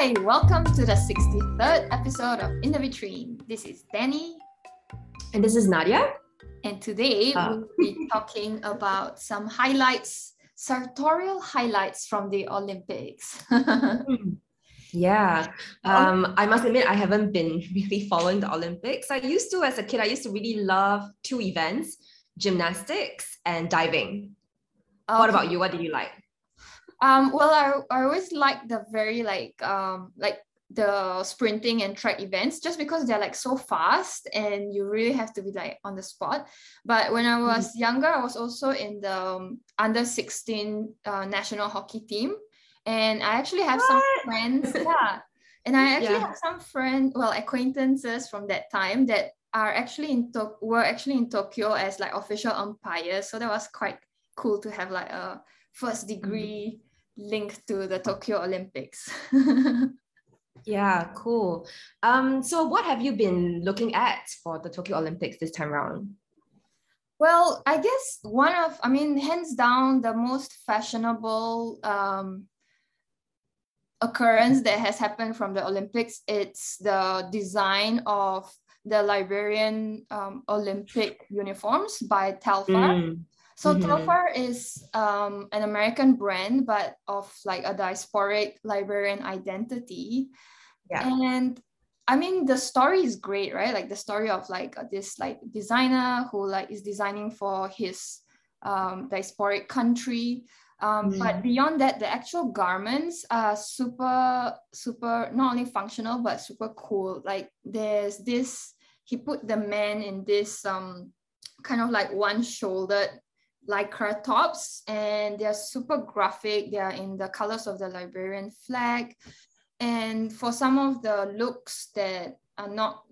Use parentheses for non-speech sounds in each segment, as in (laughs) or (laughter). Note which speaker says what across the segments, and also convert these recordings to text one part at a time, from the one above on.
Speaker 1: Hi, welcome to the 63rd episode of In the Vitrine. This is Danny.
Speaker 2: And this is Nadia.
Speaker 1: And today
Speaker 2: Uh.
Speaker 1: we'll be (laughs) talking about some highlights, sartorial highlights from the Olympics. (laughs)
Speaker 2: Yeah. Um, I must admit, I haven't been (laughs) really following the Olympics. I used to, as a kid, I used to really love two events gymnastics and diving. What about you? What did you like?
Speaker 1: Um, well, I, I always like the very like um like the sprinting and track events just because they're like so fast and you really have to be like on the spot. But when I was younger, I was also in the um, under 16 uh, national hockey team. And I actually have some friends, (laughs) yeah. And I actually
Speaker 2: Yeah.
Speaker 1: have some friends, well, acquaintances from that time that are actually in Tok were actually in Tokyo as like official umpires. So that was quite cool to have like a first degree linked to the Tokyo Olympics. (laughs)
Speaker 2: Yeah, cool. Um, so what have you been looking at for the Tokyo Olympics this time around?
Speaker 1: well, I guess one of, I mean, hands down, the most fashionable um, occurrence that has happened from the Olympics, it's the design of the Liberian um, Olympic uniforms by Telfar.
Speaker 2: Mm,
Speaker 1: So. Telfar is um, an American brand, but of like a diasporic Liberian identity.
Speaker 2: Yeah.
Speaker 1: And I mean, the story is great, right? Like the story of like uh, this like designer who like is designing for his um, diasporic country. Um, But beyond that, the actual garments are super, super not only functional but super cool. Like there's this, he put the man in this um kind of like one-shouldered lycra tops and they're super graphic. They're in the colors of the liberian flag. And for some of the looks that are not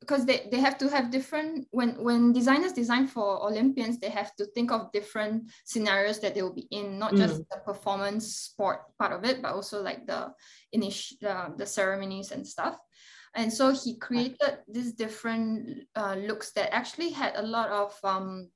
Speaker 1: because they, they have to have different when when designers design for olympians they have to think of different scenarios that they will be in not just the performance sport part of it but also like the initial uh, the ceremonies and stuff. And so he created these different uh, looks that actually had a lot of um,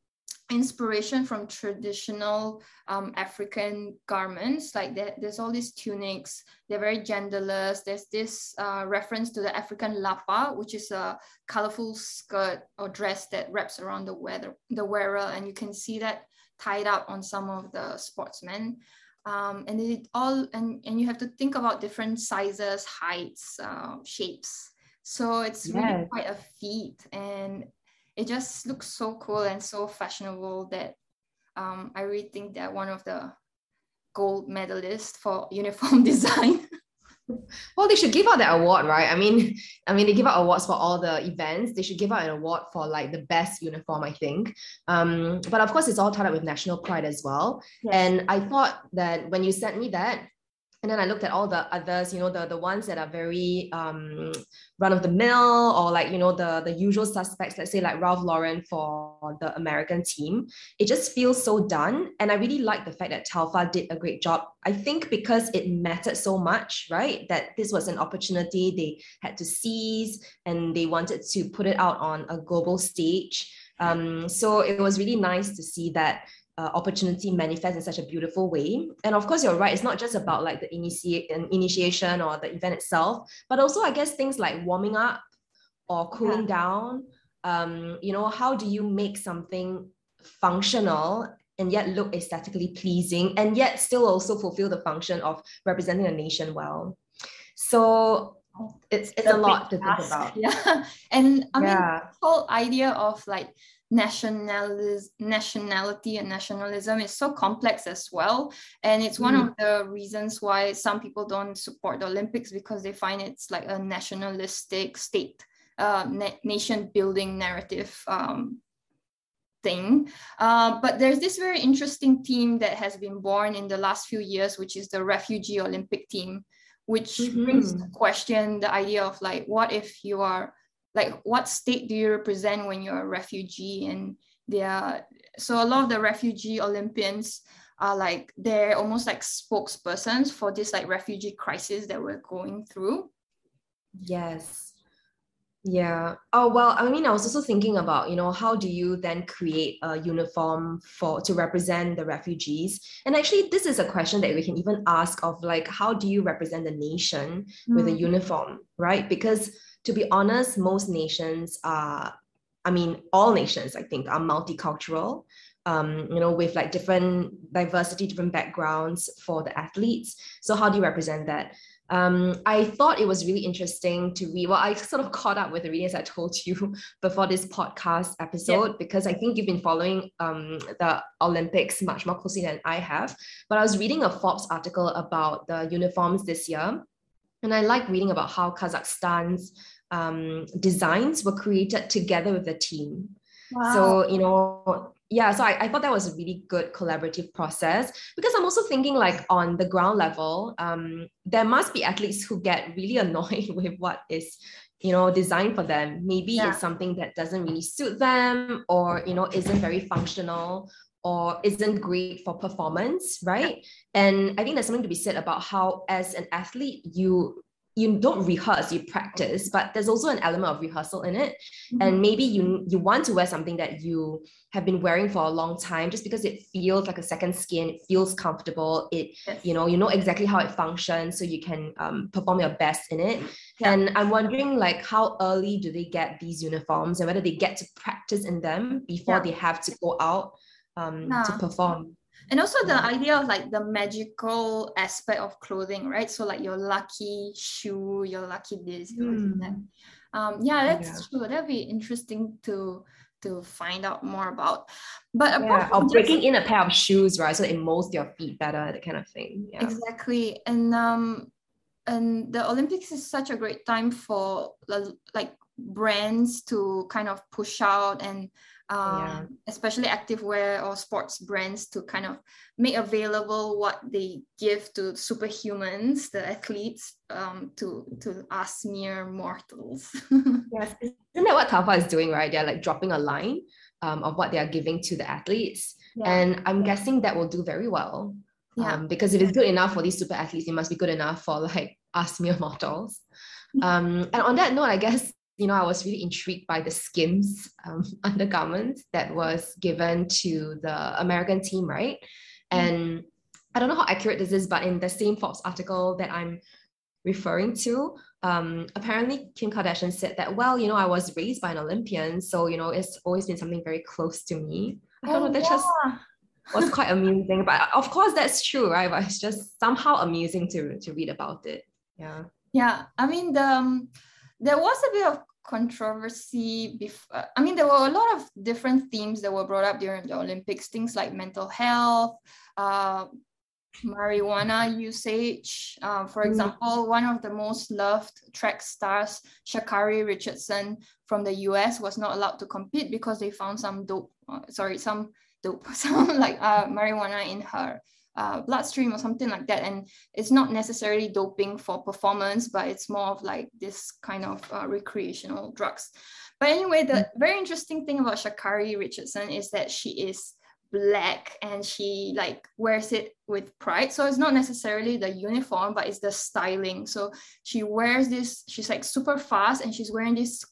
Speaker 1: inspiration from traditional um, African garments. Like there, there's all these tunics, they're very genderless. There's this uh, reference to the African lappa, which is a colorful skirt or dress that wraps around the weather, the wearer, and you can see that tied up on some of the sportsmen. Um, and it all and, and you have to think about different sizes, heights, uh, shapes. So it's really quite a feat, and it just looks so cool and so fashionable that um, I really think they're one of the gold medalists for (laughs) uniform (laughs) design.
Speaker 2: Well, they should give out that award, right? I mean, (laughs) I mean, they give out awards for all the events. They should give out an award for like the best uniform, I think. Um, but of course, it's all tied up with national pride as well.
Speaker 1: Yes.
Speaker 2: And I thought that when you sent me that, and then I looked at all the others, you know, the the ones that are very um, run of the mill or like you know the the usual suspects. Let's say like Ralph Lauren for the American team. It just feels so done, and I really like the fact that Telfar did a great job. I think because it mattered so much, right? That this was an opportunity they had to seize, and they wanted to put it out on a global stage. Um, so it was really nice to see that uh, opportunity manifest in such a beautiful way. And of course, you're right. It's not just about like the initiate initiation or the event itself, but also I guess things like warming up or cooling down. Um, you know, how do you make something functional and yet look aesthetically pleasing and yet still also fulfill the function of representing a nation well? So it's it's a lot to think about. (laughs)
Speaker 1: Yeah. And I mean,
Speaker 2: yeah.
Speaker 1: the whole idea of like nationalis- nationality and nationalism is so complex as well. And it's one
Speaker 2: Mm.
Speaker 1: of the reasons why some people don't support the Olympics because they find it's like a nationalistic state, uh, na- nation building narrative um, thing. Uh, but there's this very interesting team that has been born in the last few years, which is the refugee Olympic team, which brings to question the idea of like, what if you are like, what state do you represent when you're a refugee? And they are so a lot of the refugee Olympians are like they're almost like spokespersons for this like refugee crisis that we're going through.
Speaker 2: Yes. Yeah. Oh well, I mean, I was also thinking about, you know, how do you then create a uniform for to represent the refugees? And actually, this is a question that we can even ask of like, how do you represent the nation mm. with a mm. uniform, right? Because to be honest, most nations are, I mean, all nations, I think, are multicultural. Um, you know, with like different diversity, different backgrounds for the athletes. So how do you represent that? um, I thought it was really interesting to read. Well, I sort of (laughs) caught up with the readings I told you (laughs) before this podcast episode because I think you've been following um, the Olympics much more closely than I have. But I was reading a Forbes article about the uniforms this year. And I like reading about how Kazakhstan's um, designs were created together with the team. Wow. So, you know, yeah, so I, I thought that was a really good collaborative process because I'm also thinking like on the ground level, um, there must be athletes who get really (laughs) annoyed with what is, you know, designed for them. Maybe yeah. it's something that doesn't really suit them or, you know, isn't very functional or isn't great for performance, right? Yeah. And I think there's something to be said about how as an athlete, you you don't rehearse you practice but there's also an element of rehearsal in it mm-hmm. and maybe you you want to wear something that you have been wearing for a long time just because it feels like a second skin it feels comfortable it yes. you know you know exactly how it functions so you can um, perform your best in it yeah. and i'm wondering like how early do they get these uniforms and whether they get to practice in them before yeah. they have to go out um, yeah. to perform.
Speaker 1: And also the idea of like the magical aspect of clothing right? So like your lucky shoe your lucky this mm. that. Um yeah that's yeah. true. That'd be interesting to to find out more about. But
Speaker 2: yeah, or breaking in a pair of shoes right? So it molds your feet better that kind of thing.
Speaker 1: Yeah. Exactly. And um and the olympics is such a great time for like brands to kind of push out and um, yeah. especially activewear or sports brands to kind of make available what they give to superhumans, the athletes, um, to to us mere mortals. (laughs)
Speaker 2: yes, isn't that what Taobao is doing? Right, they're like dropping a line um, of what they are giving to the athletes, yeah. and I'm guessing that will do very well. Yeah. Um, because if it's good enough for these super athletes, it must be good enough for like us mere mortals. (laughs) Um, and on that note, I guess you know, I was really intrigued by the skims um, (laughs) undergarments that was given to the American team, right? Mm. And I don't know how accurate this is, but in the same Forbes article that I'm referring to, um, apparently Kim Kardashian said that, well, you know, I was raised by an Olympian, so you know, it's always been something very close to me. I don't oh, know, that yeah. just was (laughs) quite amusing. But of course, that's true, right? But it's just somehow amusing to to read about it. Yeah.
Speaker 1: Yeah, I mean, the um, there was a bit of controversy before i mean there were a lot of different themes that were brought up during the olympics things like mental health uh, marijuana usage uh, for mm. example one of the most loved track stars Sha'Carri Richardson from the us was not allowed to compete because they found some dope uh, sorry some dope (laughs) some like uh, marijuana in her uh, bloodstream or something like that. And it's not necessarily doping for performance, but it's more of like this kind of uh, recreational drugs. But anyway, the mm. very interesting thing about Sha'Carri Richardson is that she is black and she like wears it with pride. So it's not necessarily the uniform, but it's the styling. So she wears this, she's like super fast and she's wearing these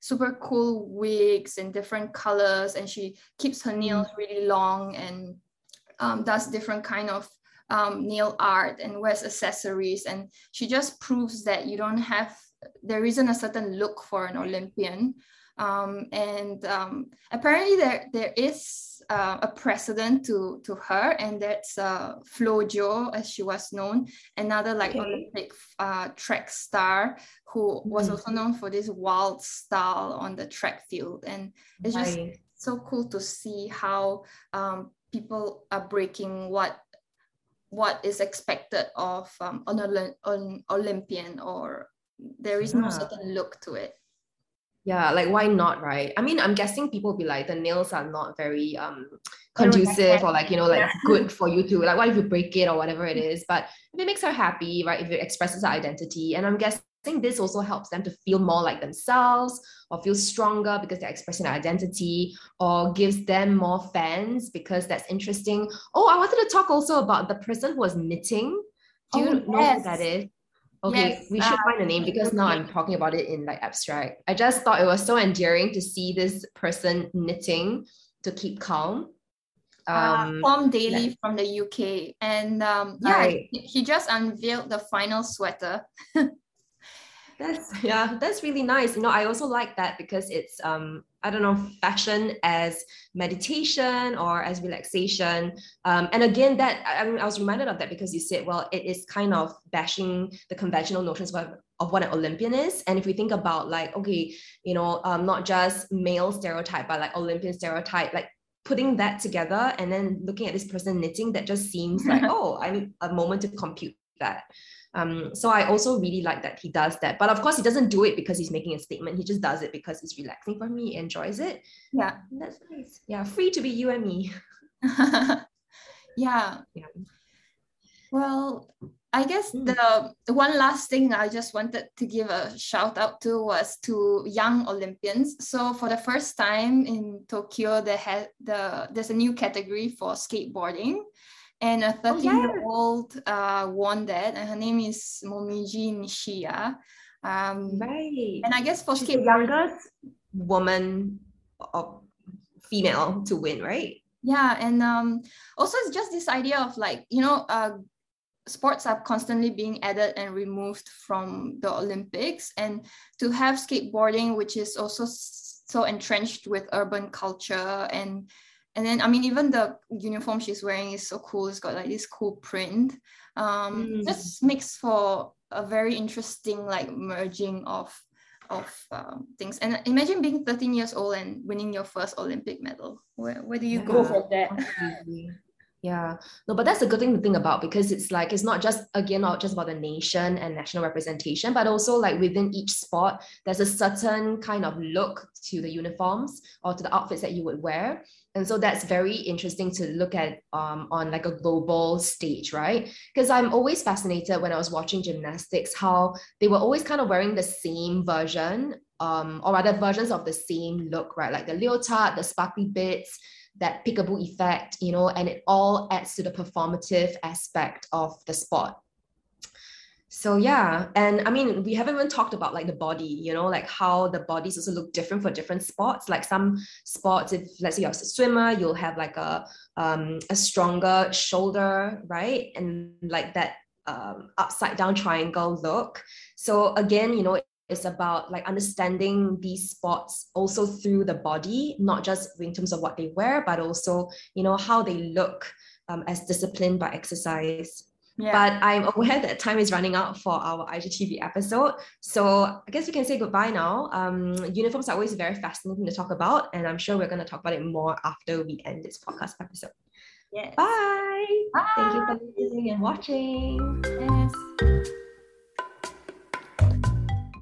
Speaker 1: super cool wigs and different colors and she keeps her nails mm. really long and um, does different kind of um, nail art and wears accessories and she just proves that you don't have there isn't a certain look for an olympian um, and um, apparently there there is uh, a precedent to to her and that's uh, Flojo as she was known another like okay. Olympic uh, track star who was mm-hmm. also known for this wild style on the track field and it's just right. so cool to see how um, people are breaking what what is expected of um, an, an Olympian or there is yeah. no certain look to it.
Speaker 2: Yeah, like why not, right? I mean, I'm guessing people will be like the nails are not very um conducive or like you know like yeah. good for you to like what if you break it or whatever it (laughs) is. But if it makes her happy, right? If it expresses her identity, and I'm guessing think this also helps them to feel more like themselves or feel stronger because they're expressing their identity or gives them more fans because that's interesting. Oh, I wanted to talk also about the person who was knitting. Do you oh, know yes. who that is? Okay,
Speaker 1: Yes,
Speaker 2: we should
Speaker 1: uh,
Speaker 2: find a name because now. I'm talking about it in like abstract. I just thought it was so endearing to see this person knitting to keep calm.
Speaker 1: uh,
Speaker 2: Um,
Speaker 1: Tom Daley
Speaker 2: like-
Speaker 1: from the UK. And um, yeah,
Speaker 2: Right.
Speaker 1: he, he just unveiled the final sweater. (laughs)
Speaker 2: That's yeah, that's really nice. You know, I also like that because it's um, I don't know, fashion as meditation or as relaxation. Um, and again, that I, I mean, I was reminded of that because you said, well, it is kind of bashing the conventional notions of, of what an Olympian is. And if we think about like, okay, you know, um, not just male stereotype, but like Olympian stereotype, like putting that together and then looking at this person knitting, that just seems like, (laughs) oh, I need a moment to compute that. Um, so I also really like that he does that. But of course, he doesn't do it because he's making a statement. He just does it because it's relaxing for me. He enjoys it.
Speaker 1: Yeah.
Speaker 2: And that's nice. Yeah, free to be you and me. (laughs)
Speaker 1: yeah.
Speaker 2: Yeah.
Speaker 1: Well, I guess
Speaker 2: Mm.
Speaker 1: the, the one last thing I just wanted to give a shout out to was to young Olympians. So for the first time in Tokyo, they had the there's a new category for skateboarding, and a 13 year old uh, won that, and her name is Momiji Nishiya. Um,
Speaker 2: Right.
Speaker 1: and I guess for
Speaker 2: She's the youngest woman or female to win, right?
Speaker 1: Yeah, and um, also it's just this idea of like you know, uh, sports are constantly being added and removed from the Olympics, and to have skateboarding, which is also so entrenched with urban culture, and and then I mean even the uniform she's wearing is so cool. It's got like this cool print. Um,
Speaker 2: Mm.
Speaker 1: just makes for a very interesting like merging of of um, things. And imagine being 13 years old and winning your first Olympic medal. Where, where do you go from that?
Speaker 2: Yeah, no, but that's a good thing to think about because it's like it's not just again not just about the nation and national representation, but also like within each sport, there's a certain kind of look to the uniforms or to the outfits that you would wear, and so that's very interesting to look at um, on like a global stage, right? Because I'm always fascinated when I was watching gymnastics how they were always kind of wearing the same version, um, or rather versions of the same look, right? Like the leotard, the sparkly bits that peekaboo effect, you know, and it all adds to the performative aspect of the sport. So yeah, and I mean, we haven't even talked about like the body, you know, like how the bodies also look different for different sports. Like some sports, if let's say you're a swimmer, you'll have like a um a stronger shoulder, right? And like that um upside down triangle look. So again, you know, it's about like understanding these sports also through the body, not just in terms of what they wear, but also, you know, how they look um, as disciplined by exercise.
Speaker 1: Yeah.
Speaker 2: But I'm aware that time is running out for our IGTV episode. So I guess we can say goodbye now. Um, uniforms are always very fascinating to talk about, and I'm sure we're going to talk about it more after we end this podcast episode.
Speaker 1: yes.
Speaker 2: Bye.
Speaker 1: Bye.
Speaker 2: Thank you for listening and watching.
Speaker 1: And